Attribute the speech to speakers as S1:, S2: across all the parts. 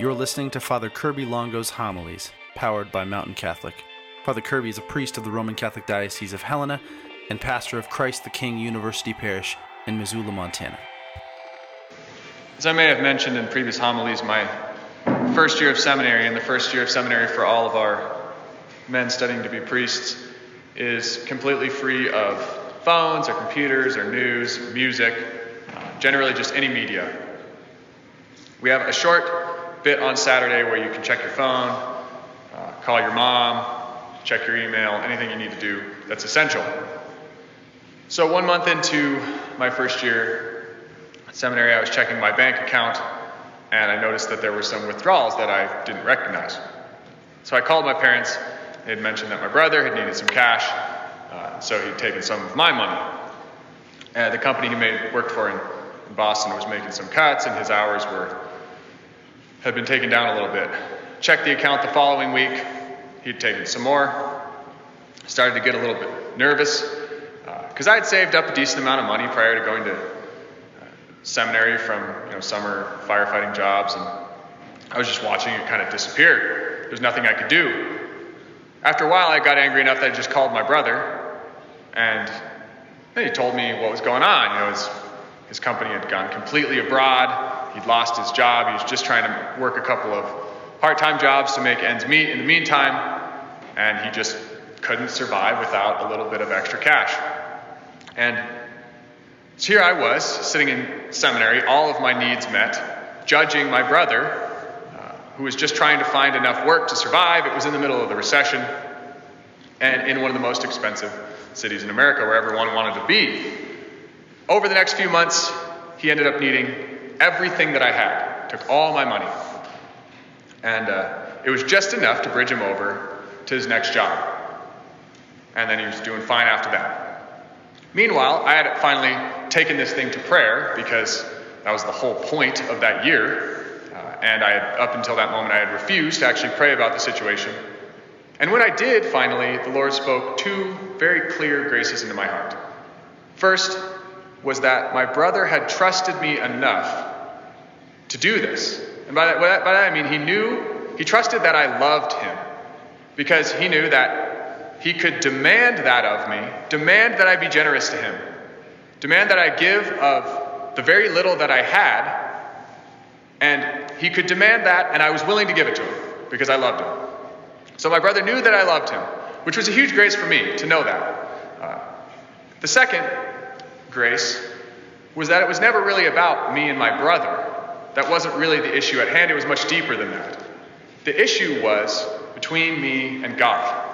S1: You're listening to Father Kirby Longo's homilies, powered by Mountain Catholic. Father Kirby is a priest of the Roman Catholic Diocese of Helena and pastor of Christ the King University Parish in Missoula, Montana.
S2: As I may have mentioned in previous homilies, my first year of seminary and the first year of seminary for all of our men studying to be priests is completely free of phones or computers or news, music, generally just any media. We have a short bit on Saturday where you can check your phone, uh, call your mom, check your email, anything you need to do that's essential. So, one month into my first year at seminary, I was checking my bank account and I noticed that there were some withdrawals that I didn't recognize. So, I called my parents. They had mentioned that my brother had needed some cash, uh, so he'd taken some of my money. Uh, the company he made, worked for in, in Boston was making some cuts, and his hours were had been taken down a little bit. Checked the account the following week. He'd taken some more. Started to get a little bit nervous because uh, I had saved up a decent amount of money prior to going to uh, seminary from you know summer firefighting jobs, and I was just watching it kind of disappear. There's nothing I could do. After a while, I got angry enough that I just called my brother, and he told me what was going on. You know, his, his company had gone completely abroad. He'd lost his job. He was just trying to work a couple of part-time jobs to make ends meet in the meantime, and he just couldn't survive without a little bit of extra cash. And so here I was, sitting in seminary, all of my needs met, judging my brother uh, who was just trying to find enough work to survive. It was in the middle of the recession and in one of the most expensive cities in America where everyone wanted to be. Over the next few months, he ended up needing everything that I had, took all my money. And uh, it was just enough to bridge him over to his next job. And then he was doing fine after that. Meanwhile, I had finally taken this thing to prayer because that was the whole point of that year and I had, up until that moment, I had refused to actually pray about the situation. And when I did, finally, the Lord spoke two very clear graces into my heart. First was that my brother had trusted me enough to do this. And by that, by that I mean he knew, he trusted that I loved him because he knew that he could demand that of me, demand that I be generous to him, demand that I give of the very little that I had and he could demand that, and I was willing to give it to him because I loved him. So my brother knew that I loved him, which was a huge grace for me to know that. Uh, the second grace was that it was never really about me and my brother. That wasn't really the issue at hand, it was much deeper than that. The issue was between me and God.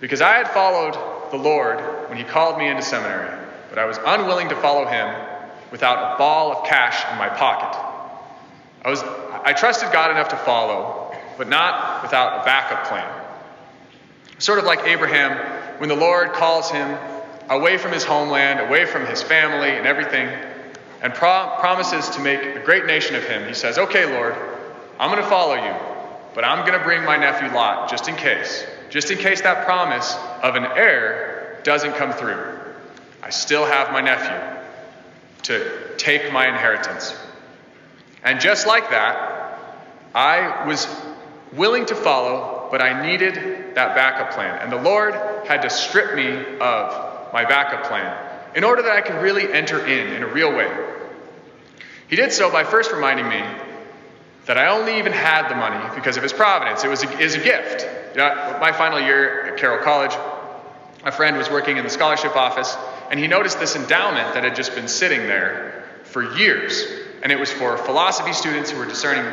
S2: Because I had followed the Lord when He called me into seminary, but I was unwilling to follow Him without a ball of cash in my pocket. I, was, I trusted God enough to follow, but not without a backup plan. Sort of like Abraham, when the Lord calls him away from his homeland, away from his family and everything, and pro- promises to make a great nation of him, he says, Okay, Lord, I'm going to follow you, but I'm going to bring my nephew Lot just in case. Just in case that promise of an heir doesn't come through. I still have my nephew to take my inheritance. And just like that, I was willing to follow, but I needed that backup plan. And the Lord had to strip me of my backup plan in order that I could really enter in in a real way. He did so by first reminding me that I only even had the money because of His providence. It was a, is a gift. You know, my final year at Carroll College, a friend was working in the scholarship office, and he noticed this endowment that had just been sitting there for years and it was for philosophy students who were discerning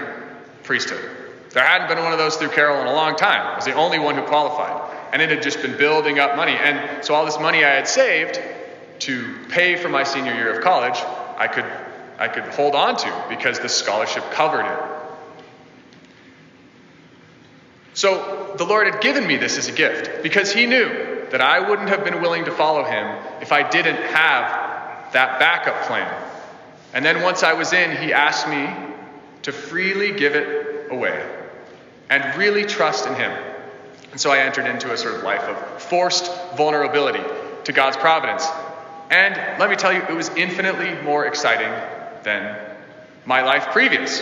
S2: priesthood. There hadn't been one of those through Carroll in a long time. I was the only one who qualified. And it had just been building up money. And so all this money I had saved to pay for my senior year of college, I could, I could hold on to because the scholarship covered it. So the Lord had given me this as a gift because He knew that I wouldn't have been willing to follow Him if I didn't have that backup plan. And then once I was in, he asked me to freely give it away and really trust in him. And so I entered into a sort of life of forced vulnerability to God's providence. And let me tell you, it was infinitely more exciting than my life previous.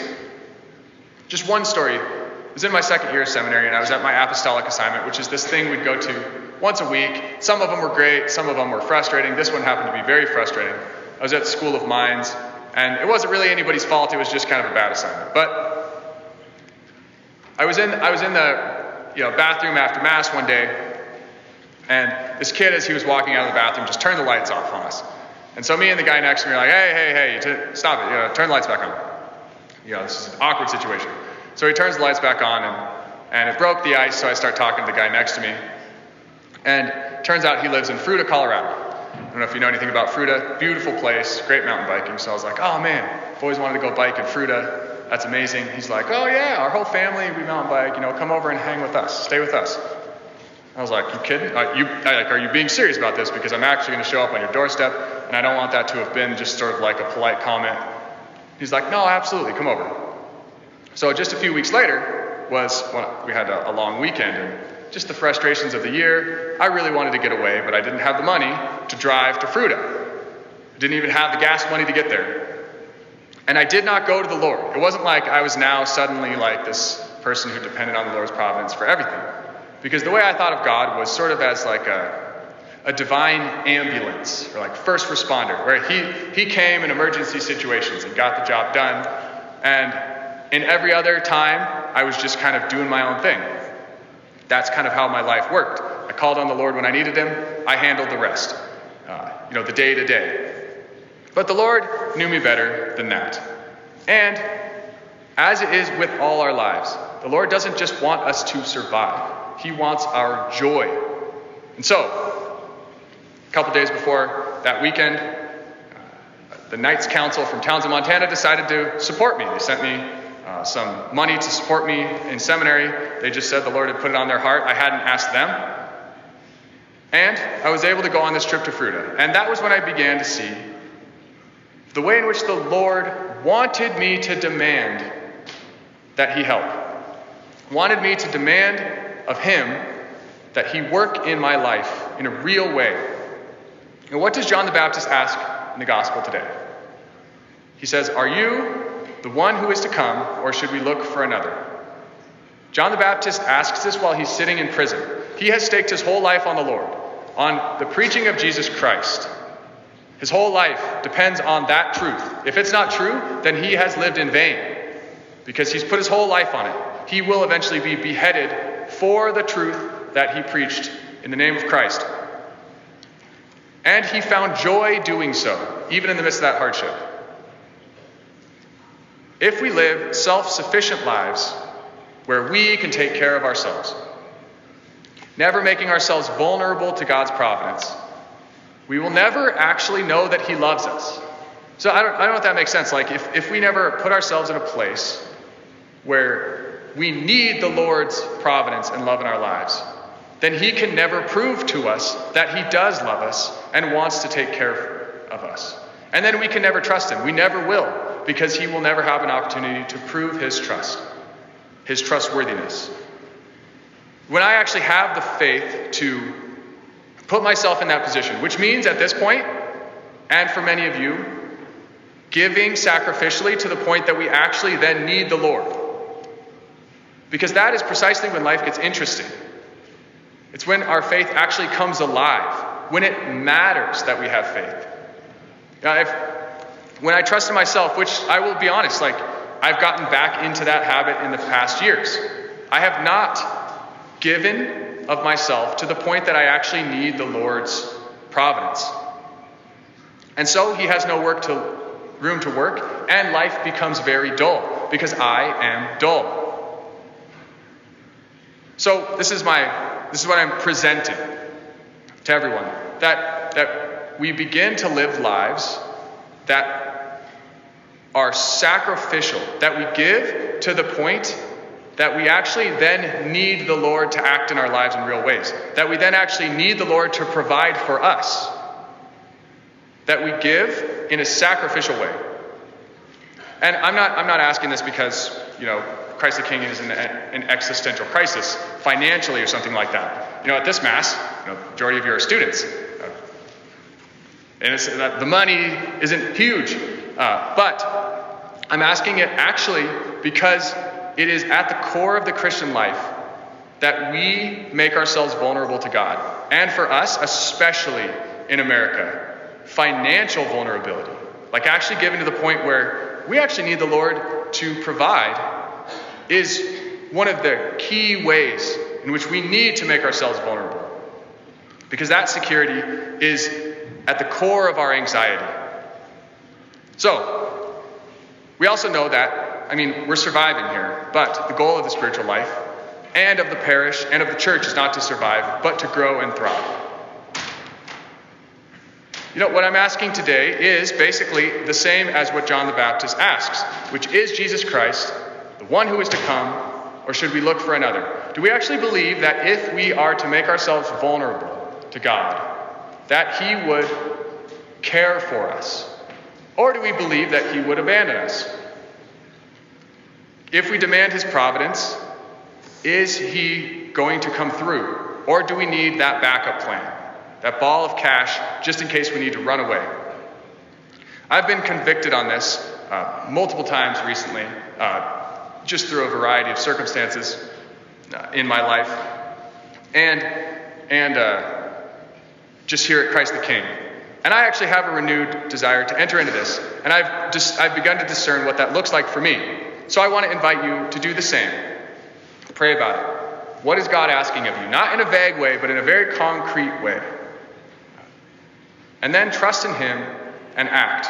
S2: Just one story. It was in my second year of seminary, and I was at my apostolic assignment, which is this thing we'd go to once a week. Some of them were great, some of them were frustrating. This one happened to be very frustrating. I was at the School of Mines, and it wasn't really anybody's fault, it was just kind of a bad assignment. But I was in, I was in the you know, bathroom after Mass one day, and this kid, as he was walking out of the bathroom, just turned the lights off on us. And so me and the guy next to me are like, hey, hey, hey, t- stop it, you know, turn the lights back on. You know, this is an awkward situation. So he turns the lights back on, and, and it broke the ice, so I start talking to the guy next to me. And turns out he lives in Fruita, Colorado. I don't know if you know anything about Fruita. Beautiful place, great mountain biking. So I was like, oh man, I've always wanted to go bike in Fruita. That's amazing. He's like, oh yeah, our whole family, we mountain bike. You know, come over and hang with us. Stay with us. I was like, you kidding? Uh, you, like, are you being serious about this? Because I'm actually going to show up on your doorstep, and I don't want that to have been just sort of like a polite comment. He's like, no, absolutely, come over. So just a few weeks later was when we had a, a long weekend, and just the frustrations of the year. I really wanted to get away, but I didn't have the money to drive to Fruita. I didn't even have the gas money to get there. And I did not go to the Lord. It wasn't like I was now suddenly like this person who depended on the Lord's providence for everything. Because the way I thought of God was sort of as like a, a divine ambulance or like first responder, where he, he came in emergency situations and got the job done. And in every other time, I was just kind of doing my own thing. That's kind of how my life worked. I called on the Lord when I needed Him, I handled the rest, uh, you know, the day to day. But the Lord knew me better than that. And as it is with all our lives, the Lord doesn't just want us to survive. He wants our joy. And so, a couple days before that weekend, the Knights Council from Townsend, Montana decided to support me. They sent me uh, some money to support me in seminary. They just said the Lord had put it on their heart. I hadn't asked them. And I was able to go on this trip to Fruita. And that was when I began to see the way in which the Lord wanted me to demand that He help, wanted me to demand of Him that He work in my life in a real way. And what does John the Baptist ask in the gospel today? He says, Are you the one who is to come, or should we look for another? John the Baptist asks this while he's sitting in prison. He has staked his whole life on the Lord, on the preaching of Jesus Christ. His whole life depends on that truth. If it's not true, then he has lived in vain because he's put his whole life on it. He will eventually be beheaded for the truth that he preached in the name of Christ. And he found joy doing so, even in the midst of that hardship. If we live self sufficient lives where we can take care of ourselves, never making ourselves vulnerable to God's providence, we will never actually know that He loves us. So I don't, I don't know if that makes sense. Like, if, if we never put ourselves in a place where we need the Lord's providence and love in our lives, then He can never prove to us that He does love us and wants to take care of us. And then we can never trust Him. We never will, because He will never have an opportunity to prove His trust, His trustworthiness. When I actually have the faith to put myself in that position, which means at this point, and for many of you, giving sacrificially to the point that we actually then need the Lord. Because that is precisely when life gets interesting. It's when our faith actually comes alive, when it matters that we have faith. Now, if, when I trust in myself, which I will be honest, like I've gotten back into that habit in the past years, I have not given of myself to the point that I actually need the Lord's providence. And so he has no work to room to work, and life becomes very dull because I am dull. So this is my this is what I'm presenting to everyone. That that we begin to live lives that are sacrificial, that we give to the point that we actually then need the Lord to act in our lives in real ways, that we then actually need the Lord to provide for us, that we give in a sacrificial way. And I'm not, I'm not asking this because, you know, Christ the King is in an existential crisis financially or something like that. You know, at this Mass, you know, majority of you are students. And it's, that the money isn't huge. Uh, but I'm asking it actually because it it is at the core of the Christian life that we make ourselves vulnerable to God. And for us, especially in America, financial vulnerability. Like actually getting to the point where we actually need the Lord to provide is one of the key ways in which we need to make ourselves vulnerable. Because that security is at the core of our anxiety. So, we also know that, I mean, we're surviving here, but the goal of the spiritual life and of the parish and of the church is not to survive, but to grow and thrive. You know, what I'm asking today is basically the same as what John the Baptist asks, which is Jesus Christ, one who is to come, or should we look for another? Do we actually believe that if we are to make ourselves vulnerable to God, that He would care for us? Or do we believe that He would abandon us? If we demand His providence, is He going to come through? Or do we need that backup plan? that ball of cash just in case we need to run away. I've been convicted on this uh, multiple times recently, uh, just through a variety of circumstances uh, in my life, and and uh, just here at Christ the King. And I actually have a renewed desire to enter into this, and I've just I've begun to discern what that looks like for me. So I want to invite you to do the same. Pray about it. What is God asking of you? Not in a vague way, but in a very concrete way and then trust in Him and act.